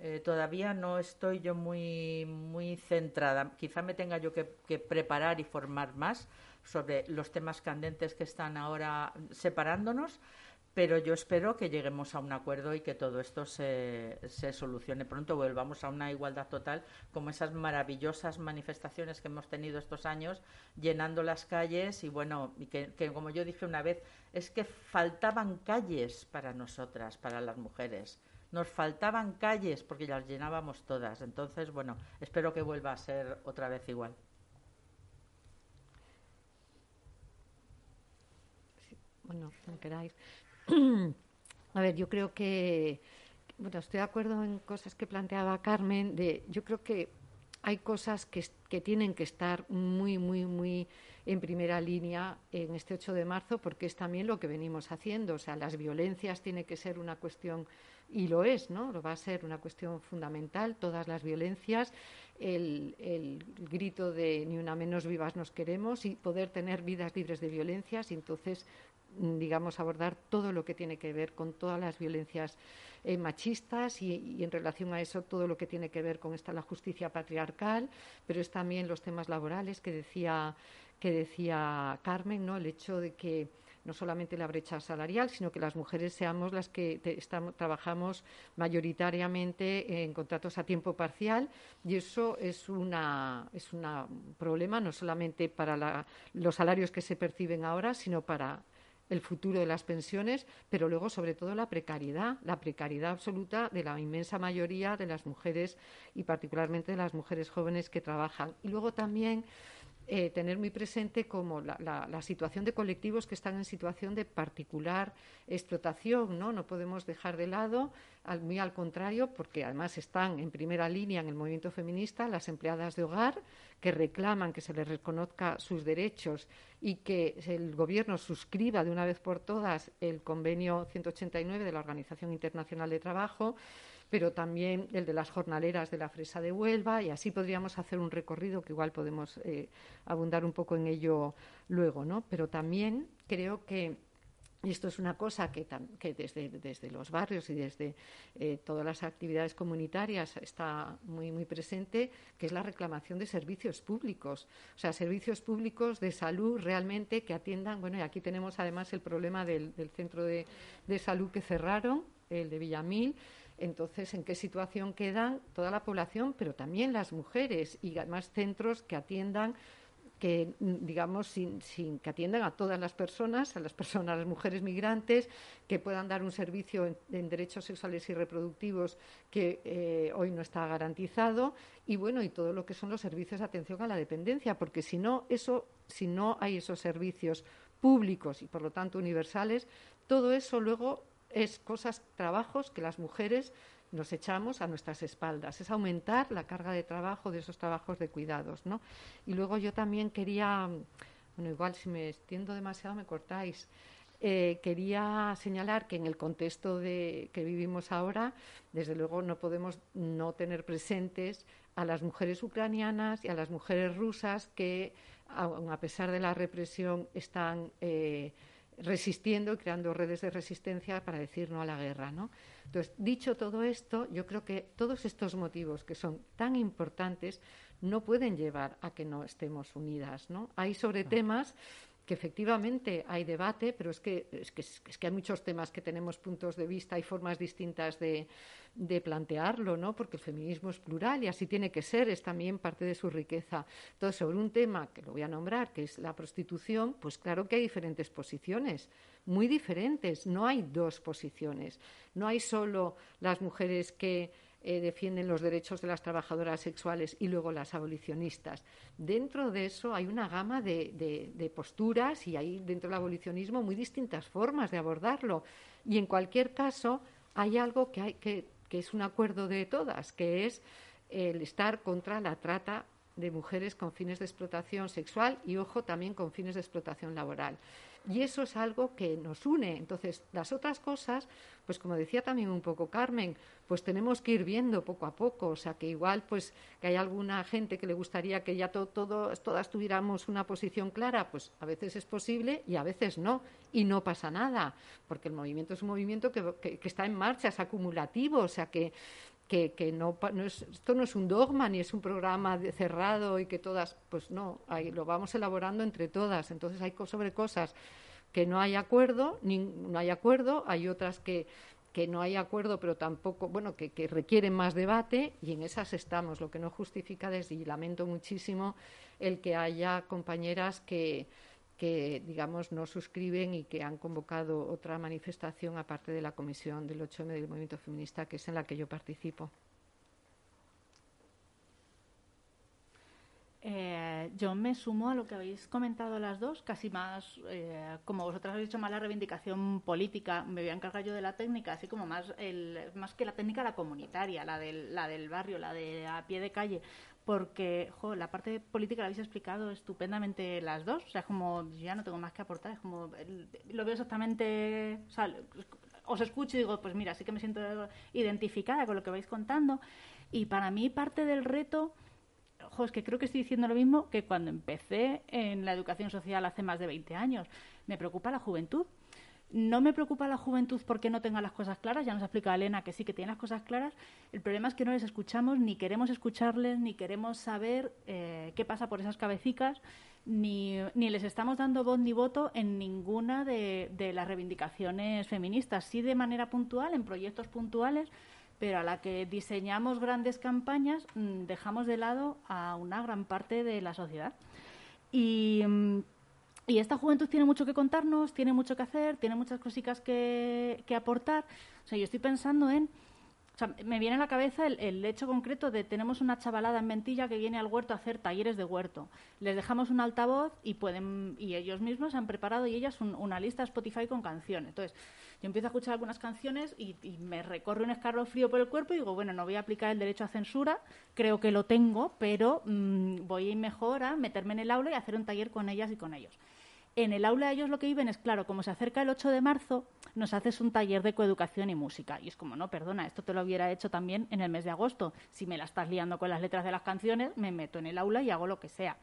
eh, todavía no estoy yo muy, muy centrada. Quizá me tenga yo que, que preparar y formar más sobre los temas candentes que están ahora separándonos, pero yo espero que lleguemos a un acuerdo y que todo esto se, solucione pronto, volvamos a una igualdad total, como esas maravillosas manifestaciones que hemos tenido estos años, llenando las calles y bueno, y que, como yo dije una vez, es que faltaban calles para nosotras, para las mujeres. Nos faltaban calles porque las llenábamos todas. Entonces, bueno, espero que vuelva a ser otra vez igual. bueno, como queráis. A ver, yo creo que, bueno, estoy de acuerdo en cosas que planteaba Carmen, de, yo creo que hay cosas que, que tienen que estar muy, muy, muy en primera línea en este 8 de marzo, porque es también lo que venimos haciendo. O sea, las violencias tiene que ser una cuestión, y lo es, ¿no? Lo va a ser una cuestión fundamental, todas las violencias, el, el grito de ni una menos vivas nos queremos y poder tener vidas libres de violencias y entonces digamos, abordar todo lo que tiene que ver con todas las violencias eh, machistas y, en relación a eso todo lo que tiene que ver con esta la justicia patriarcal, pero es también los temas laborales que decía que decía Carmen, ¿no? El hecho de que no solamente la brecha salarial, sino que las mujeres seamos las que estamos, trabajamos mayoritariamente en contratos a tiempo parcial y eso es una es un problema no solamente para los salarios que se perciben ahora, sino para el futuro de las pensiones, pero luego sobre todo la precariedad, la precariedad absoluta de la inmensa mayoría de las mujeres y particularmente de las mujeres jóvenes que trabajan. Y luego también eh, tener muy presente como la, la- la situación de colectivos que están en situación de particular explotación, ¿no? No podemos dejar de lado, al- muy al contrario, porque además están en primera línea en el movimiento feminista las empleadas de hogar que reclaman que se les reconozca sus derechos y que el gobierno suscriba de una vez por todas el convenio 189 de la Organización Internacional de Trabajo pero también el de las jornaleras de la Fresa de Huelva, y así podríamos hacer un recorrido que igual podemos eh, abundar un poco en ello luego, ¿no? Pero también creo que y esto es una cosa que, desde, desde los barrios y desde eh, todas las actividades comunitarias está muy, muy presente, que es la reclamación de servicios públicos. O sea, servicios públicos de salud realmente que atiendan. Bueno, y aquí tenemos además el problema del, del centro de, de salud que cerraron, el de Villamil. Entonces, ¿en qué situación quedan toda la población, pero también las mujeres y además centros que atiendan que digamos sin, sin que atiendan a todas las personas, a las personas, a las mujeres migrantes, que puedan dar un servicio en, en derechos sexuales y reproductivos que eh, hoy no está garantizado y bueno y todo lo que son los servicios de atención a la dependencia, porque si no eso, si no hay esos servicios públicos y por lo tanto universales, todo eso luego es cosas, trabajos que las mujeres nos echamos a nuestras espaldas. Es aumentar la carga de trabajo de esos trabajos de cuidados, ¿no? Y luego yo también quería, bueno, igual si me extiendo demasiado me cortáis. Eh, quería señalar que en el contexto de, que vivimos ahora, desde luego no podemos no tener presentes a las mujeres ucranianas y a las mujeres rusas que, aun a pesar de la represión, están eh, resistiendo y creando redes de resistencia para decir no a la guerra. ¿no? Entonces, dicho todo esto, yo creo que todos estos motivos que son tan importantes no pueden llevar a que no estemos unidas. ¿no? Hay sobre temas que efectivamente hay debate, pero es que, es que, es que hay muchos temas que tenemos puntos de vista y formas distintas de, de plantearlo, ¿no? porque el feminismo es plural y así tiene que ser, es también parte de su riqueza. Entonces, sobre un tema que lo voy a nombrar, que es la prostitución, pues claro que hay diferentes posiciones, muy diferentes, no hay dos posiciones, no hay solo las mujeres que eh, defienden los derechos de las trabajadoras sexuales y luego las abolicionistas. Dentro de eso hay una gama de, posturas y hay dentro del abolicionismo muy distintas formas de abordarlo. Y en cualquier caso hay algo que, hay, que es un acuerdo de todas, que es el estar contra la trata de mujeres con fines de explotación sexual y, ojo, también con fines de explotación laboral. Y eso es algo que nos une. Entonces, las otras cosas, pues como decía también un poco Carmen, pues tenemos que ir viendo poco a poco. O sea, que igual, pues que hay alguna gente que le gustaría que ya to todo, todas tuviéramos una posición clara, pues a veces es posible y a veces no. Y no pasa nada, porque el movimiento es un movimiento que, que, que está en marcha, es acumulativo. O sea, que que, que no, no es, esto no es un dogma ni es un programa de, cerrado y que todas, pues no, ahí lo vamos elaborando entre todas. Entonces hay sobre cosas que no hay acuerdo, ni, no hay acuerdo, hay otras que, que no hay acuerdo, pero tampoco, bueno, que, que, requieren más debate y en esas estamos, lo que no justifica desde, y lamento muchísimo el que haya compañeras que, que, digamos, no suscriben y que han convocado otra manifestación aparte de la comisión del 8M del movimiento feminista, que es en la que yo participo. Eh, yo me sumo a lo que habéis comentado las dos, casi más, eh, como vosotras habéis dicho, más la reivindicación política. Me voy a encargar yo de la técnica, así como más, el, más que la técnica, la comunitaria, la del, la del barrio, la de a pie de calle. Porque, jo, la parte política la habéis explicado estupendamente las dos. O sea, es como, ya no tengo más que aportar. Es como, lo veo exactamente. Os escucho y digo, pues mira, sí que me siento identificada con lo que vais contando. Y para mí, parte del reto Ojo, es que creo que estoy diciendo lo mismo que cuando empecé en la educación social hace más de 20 años. Me preocupa la juventud. No me preocupa la juventud porque no tenga las cosas claras, ya nos ha explicado Elena que sí que tiene las cosas claras. El problema es que no les escuchamos, ni queremos escucharles, ni queremos saber eh, qué pasa por esas cabecicas, ni, ni les estamos dando voz ni voto en ninguna de, de las reivindicaciones feministas. Sí de manera puntual, en proyectos puntuales, pero a la que diseñamos grandes campañas mm, dejamos de lado a una gran parte de la sociedad. Y, mm, y esta juventud tiene mucho que contarnos, tiene mucho que hacer, tiene muchas cositas que, que aportar. O sea, yo estoy pensando en... O sea, me viene a la cabeza el, el hecho concreto de tenemos una chavalada en Mentilla que viene al huerto a hacer talleres de huerto. Les dejamos un altavoz y pueden y ellos mismos han preparado y ellas un- una lista Spotify con canciones. Entonces, yo empiezo a escuchar algunas canciones y, y me recorre un escalofrío por el cuerpo y digo, bueno, no voy a aplicar el derecho a censura, creo que lo tengo, pero mm, voy a ir mejor a meterme en el aula y hacer un taller con ellas y con ellos. En el aula ellos lo que viven es, claro, como se acerca el 8 de marzo, nos haces un taller de coeducación y música. Y es como, no, perdona, esto te lo hubiera hecho también en el mes de agosto. Si me la estás liando con las letras de las canciones, me meto en el aula y hago lo que sea.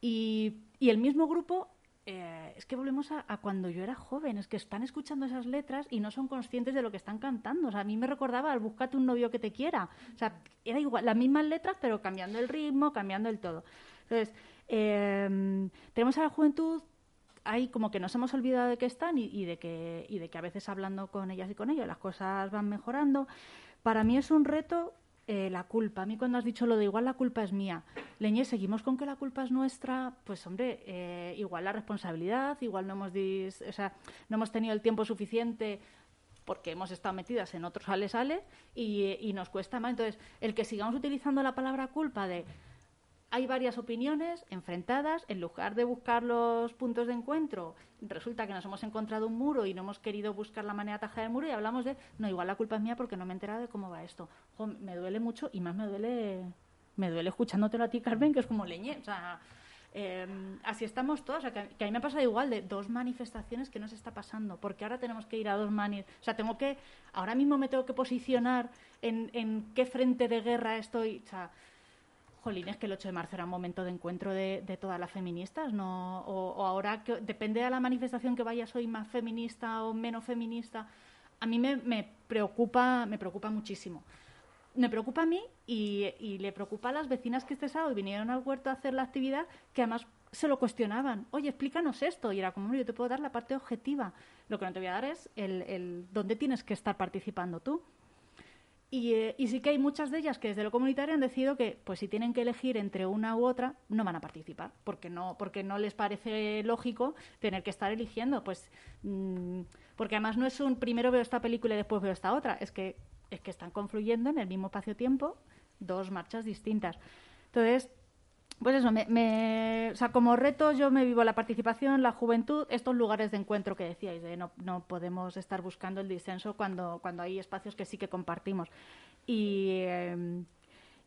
Y, el mismo grupo, eh, es que volvemos a, a cuando yo era joven, es que están escuchando esas letras y no son conscientes de lo que están cantando. O sea, a mí me recordaba al Búscate un novio que te quiera. O sea, era igual, las mismas letras, pero cambiando el ritmo, cambiando el todo. Entonces, eh, tenemos a la juventud hay como que nos hemos olvidado de que están y, de que y de que a veces hablando con ellas y con ellos las cosas van mejorando. Para mí es un reto eh, la culpa. A mí cuando has dicho lo de igual la culpa es mía, Leñé, seguimos con que la culpa es nuestra, pues hombre, eh, igual la responsabilidad, igual no hemos, dis- o sea, no hemos tenido el tiempo suficiente porque hemos estado metidas en otros sale-sale y, y nos cuesta más. Entonces, el que sigamos utilizando la palabra culpa de hay varias opiniones enfrentadas, en lugar de buscar los puntos de encuentro, resulta que nos hemos encontrado un muro y no hemos querido buscar la manera de atajar el muro y hablamos de, no, igual la culpa es mía porque no me he enterado de cómo va esto. Me duele mucho y más me duele, me duele escuchándotelo a ti, Carmen, que es como leñe. O sea, eh, así estamos todos. Que, a mí me ha pasado igual de dos manifestaciones que nos está pasando, porque ahora tenemos que ir a dos manis. O sea, tengo que, ahora mismo me tengo que posicionar en, en qué frente de guerra estoy. Jolín, es que el 8 de marzo era un momento de encuentro de, todas las feministas, ¿no? O, o ahora, que, depende de la manifestación que vaya, soy más feminista o menos feminista. A mí me, preocupa, me preocupa muchísimo. Me preocupa a mí y, le preocupa a las vecinas que este sábado vinieron al huerto a hacer la actividad, que además se lo cuestionaban. Oye, explícanos esto. Y era como, "Hombre, yo te puedo dar la parte objetiva. Lo que no te voy a dar es el, el dónde tienes que estar participando tú. Y, eh, y sí que hay muchas de ellas que desde lo comunitario han decidido que, pues si tienen que elegir entre una u otra, no van a participar, porque no, porque no les parece lógico tener que estar eligiendo, pues mm, porque además no es un primero veo esta película y después veo esta otra, es que es que están confluyendo en el mismo espacio-tiempo dos marchas distintas. Entonces, pues eso, me, me- o sea, como reto yo me vivo la participación, la juventud, estos lugares de encuentro que decíais, de no, no podemos estar buscando el disenso cuando, cuando hay espacios que sí que compartimos. Y,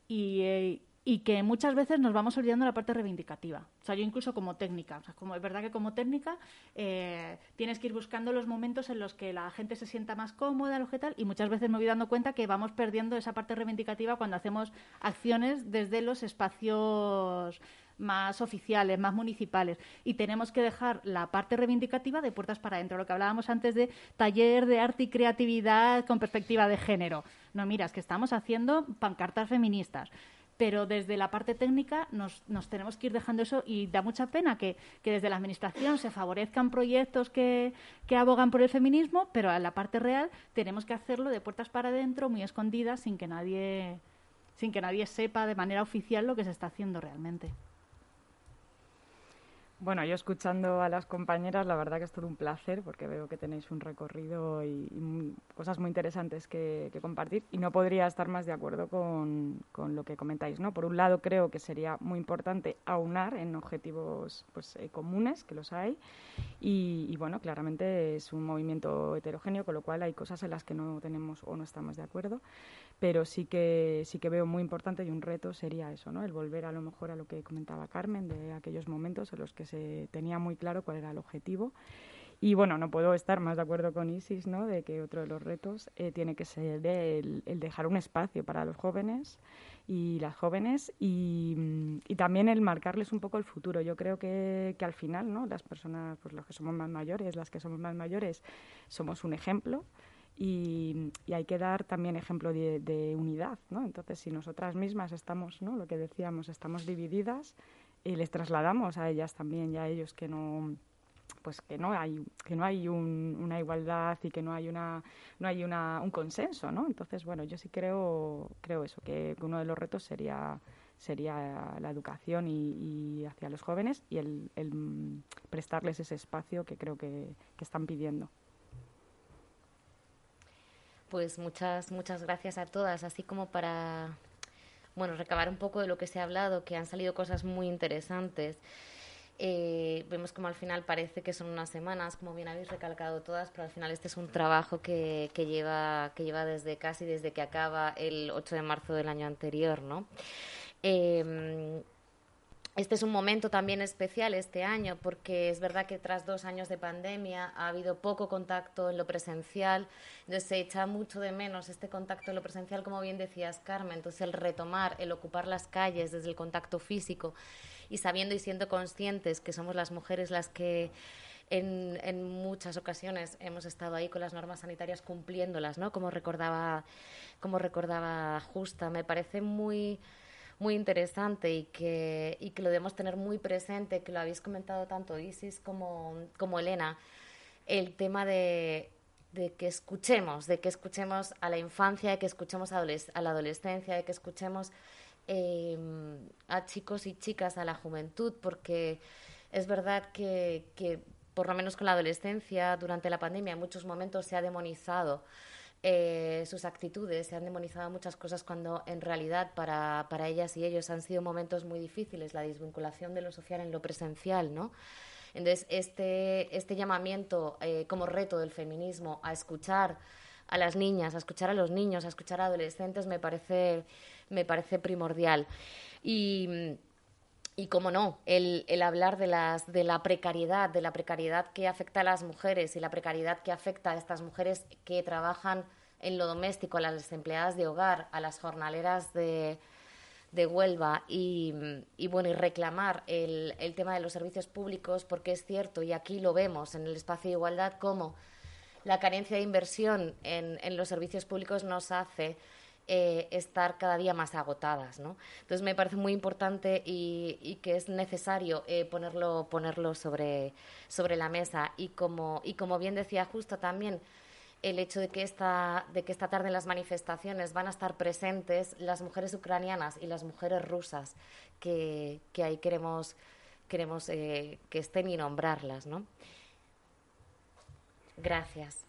y, eh, y que muchas veces nos vamos olvidando la parte reivindicativa. O sea, yo incluso como técnica, o sea, como, es verdad que como técnica eh, tienes que ir buscando los momentos en los que la gente se sienta más cómoda, lo que tal, y muchas veces me voy dando cuenta que vamos perdiendo esa parte reivindicativa cuando hacemos acciones desde los espacios más oficiales, más municipales. Y tenemos que dejar la parte reivindicativa de puertas para adentro, lo que hablábamos antes de taller de arte y creatividad con perspectiva de género. No, mira, es que estamos haciendo pancartas feministas pero desde la parte técnica nos, tenemos que ir dejando eso y da mucha pena que, que desde la Administración se favorezcan proyectos que, que abogan por el feminismo, pero a la parte real tenemos que hacerlo de puertas para adentro, muy escondidas, sin que nadie sin que nadie sepa de manera oficial lo que se está haciendo realmente. Bueno, yo escuchando a las compañeras, la verdad que es todo un placer porque veo que tenéis un recorrido y, y cosas muy interesantes que, que compartir y no podría estar más de acuerdo con, con lo que comentáis. ¿no? Por un lado, creo que sería muy importante aunar en objetivos pues, eh, comunes, que los hay, y, y, bueno, claramente es un movimiento heterogéneo, con lo cual hay cosas en las que no tenemos o no estamos de acuerdo, pero sí que, sí que veo muy importante y un reto sería eso, ¿no? el volver a lo mejor a lo que comentaba Carmen, de aquellos momentos en los que tenía muy claro cuál era el objetivo. Y bueno, no puedo estar más de acuerdo con Isis, ¿no? De que otro de los retos eh, tiene que ser el, el dejar un espacio para los jóvenes y las jóvenes y, mm, y también el marcarles un poco el futuro. Yo creo que, que al final, ¿no? Las personas, pues los que somos más mayores, las que somos más mayores, somos un ejemplo y, y hay que dar también ejemplo de, de unidad, ¿no? Entonces, si nosotras mismas estamos, ¿no? Lo que decíamos, estamos divididas y les trasladamos a ellas también y a ellos que no pues que no hay que no hay un- una igualdad y que no hay una no hay una, un consenso no entonces bueno yo sí creo creo eso que uno de los retos sería sería la educación y, hacia los jóvenes y el, el, prestarles ese espacio que creo que, que están pidiendo. Pues muchas, muchas gracias a todas, así como para, bueno, recabar un poco de lo que se ha hablado, que han salido cosas muy interesantes. Eh, vemos como al final parece que son unas semanas, como bien habéis recalcado todas, pero al final este es un trabajo que, lleva, que lleva desde casi desde que acaba el 8 de marzo del año anterior, ¿no? Eh, este es un momento también especial este año porque es verdad que tras dos años de pandemia ha habido poco contacto en lo presencial, entonces se echa mucho de menos este contacto en lo presencial, como bien decías Carmen, entonces el retomar, el ocupar las calles desde el contacto físico y sabiendo y siendo conscientes que somos las mujeres las que en, en muchas ocasiones hemos estado ahí con las normas sanitarias cumpliéndolas, ¿no? Como recordaba, como recordaba Justa, me parece muy muy interesante y que, y que lo debemos tener muy presente, que lo habéis comentado tanto Isis como, como Elena, el tema de, de que escuchemos, de que escuchemos a la infancia, de que escuchemos a, a la adolescencia, de que escuchemos eh, a chicos y chicas, a la juventud, porque es verdad que, que, por lo menos con la adolescencia, durante la pandemia, en muchos momentos se ha demonizado eh, sus actitudes, se han demonizado muchas cosas cuando en realidad para, para ellas y ellos han sido momentos muy difíciles, la desvinculación de lo social en lo presencial, ¿no? Entonces, este, este llamamiento eh, como reto del feminismo a escuchar a las niñas, a escuchar a los niños, a escuchar a adolescentes, me parece, me parece primordial. Y, y cómo no, el, el hablar de, las, de la precariedad, de la precariedad que afecta a las mujeres y la precariedad que afecta a estas mujeres que trabajan en lo doméstico, a las empleadas de hogar, a las jornaleras de, de Huelva y, y, bueno, y reclamar el, el tema de los servicios públicos porque es cierto, y aquí lo vemos en el espacio de igualdad, cómo la carencia de inversión en, en los servicios públicos nos hace eh, estar cada día más agotadas, ¿no? Entonces me parece muy importante y, que es necesario eh, ponerlo, ponerlo sobre, sobre la mesa y como, y como bien decía justo también el hecho de que esta, de que esta tarde en las manifestaciones van a estar presentes las mujeres ucranianas y las mujeres rusas que, que ahí queremos, queremos eh, que estén y nombrarlas, ¿no? Gracias.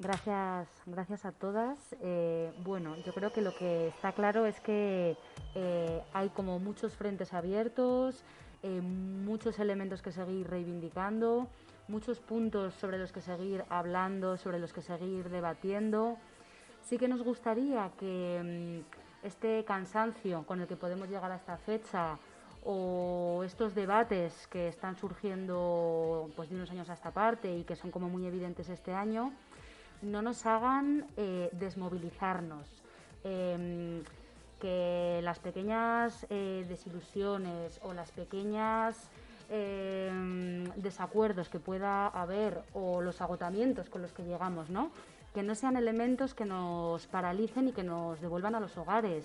Gracias, gracias a todas. Eh, bueno, yo creo que lo que está claro es que eh, hay como muchos frentes abiertos, eh, muchos elementos que seguir reivindicando, muchos puntos sobre los que seguir hablando, sobre los que seguir debatiendo. Sí que nos gustaría que mm, este cansancio con el que podemos llegar a esta fecha o estos debates que están surgiendo pues de unos años a esta parte y que son como muy evidentes este año, no nos hagan eh, desmovilizarnos. Eh, que las pequeñas eh, desilusiones o las pequeñas eh, desacuerdos que pueda haber o los agotamientos con los que llegamos, ¿no? Que no sean elementos que nos paralicen y que nos devuelvan a los hogares.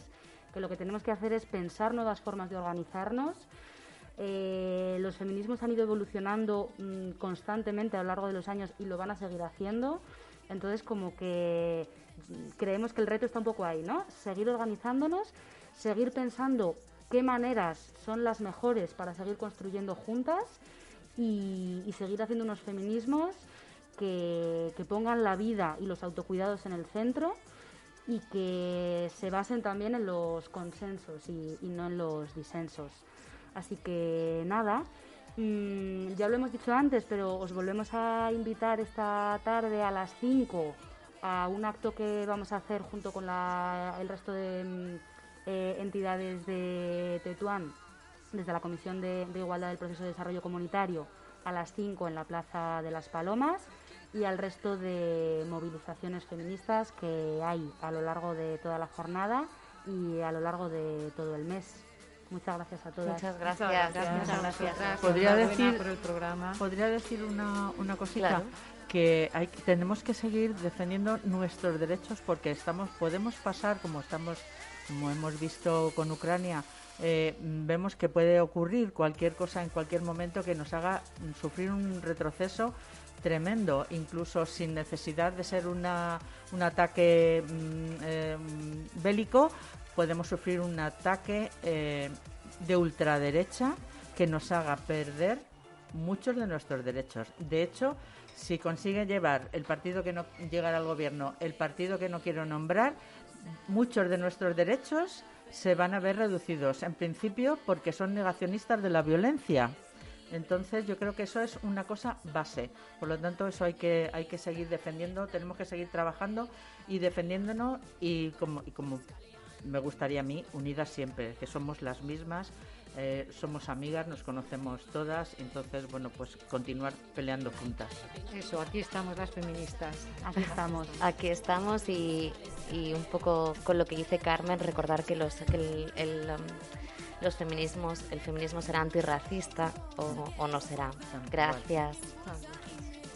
Que lo que tenemos que hacer es pensar nuevas formas de organizarnos. Eh, los feminismos han ido evolucionando mm, constantemente a lo largo de los años y lo van a seguir haciendo. Entonces, como que mm, creemos que el reto está un poco ahí, ¿no? Seguir organizándonos, seguir pensando qué maneras son las mejores para seguir construyendo juntas y, seguir haciendo unos feminismos que, que pongan la vida y los autocuidados en el centro y que se basen también en los consensos y, y no en los disensos. Así que nada, mm, ya lo hemos dicho antes, pero os volvemos a invitar esta tarde a las 5 a un acto que vamos a hacer junto con la- el resto de mm, eh, entidades de Tetuán desde la Comisión de, de Igualdad del Proceso de Desarrollo Comunitario a las 5 en la Plaza de las Palomas y al resto de movilizaciones feministas que hay a lo largo de toda la jornada y a lo largo de todo el mes. Muchas gracias a todas. Muchas gracias. Muchas gracias. Podría Enhorabuena decir, por el programa. podría decir una, una cosita. Claro. que hay, tenemos que seguir defendiendo nuestros derechos porque estamos podemos pasar como estamos como hemos visto con Ucrania eh, vemos que puede ocurrir cualquier cosa en cualquier momento que nos haga sufrir un retroceso tremendo incluso sin necesidad de ser una, un ataque mm, eh, bélico podemos sufrir un ataque eh, de ultraderecha que nos haga perder muchos de nuestros derechos. De hecho, si consigue llevar el partido que no llegar al gobierno, el partido que no quiero nombrar, muchos de nuestros derechos se van a ver reducidos. En principio, porque son negacionistas de la violencia. Entonces, yo creo que eso es una cosa base. Por lo tanto, eso hay que hay que seguir defendiendo. Tenemos que seguir trabajando y defendiéndonos y como y como me gustaría a mí unidas siempre, que somos las mismas. eh, somos amigas, nos conocemos todas, entonces, bueno, pues continuar peleando juntas. Eso, aquí estamos las feministas. Aquí estamos. Aquí estamos y, y un poco con lo que dice Carmen, recordar que los, que el, el, um, los feminismos, el feminismo será antirracista o, o no será. Gracias.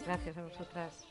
Gracias a vosotras.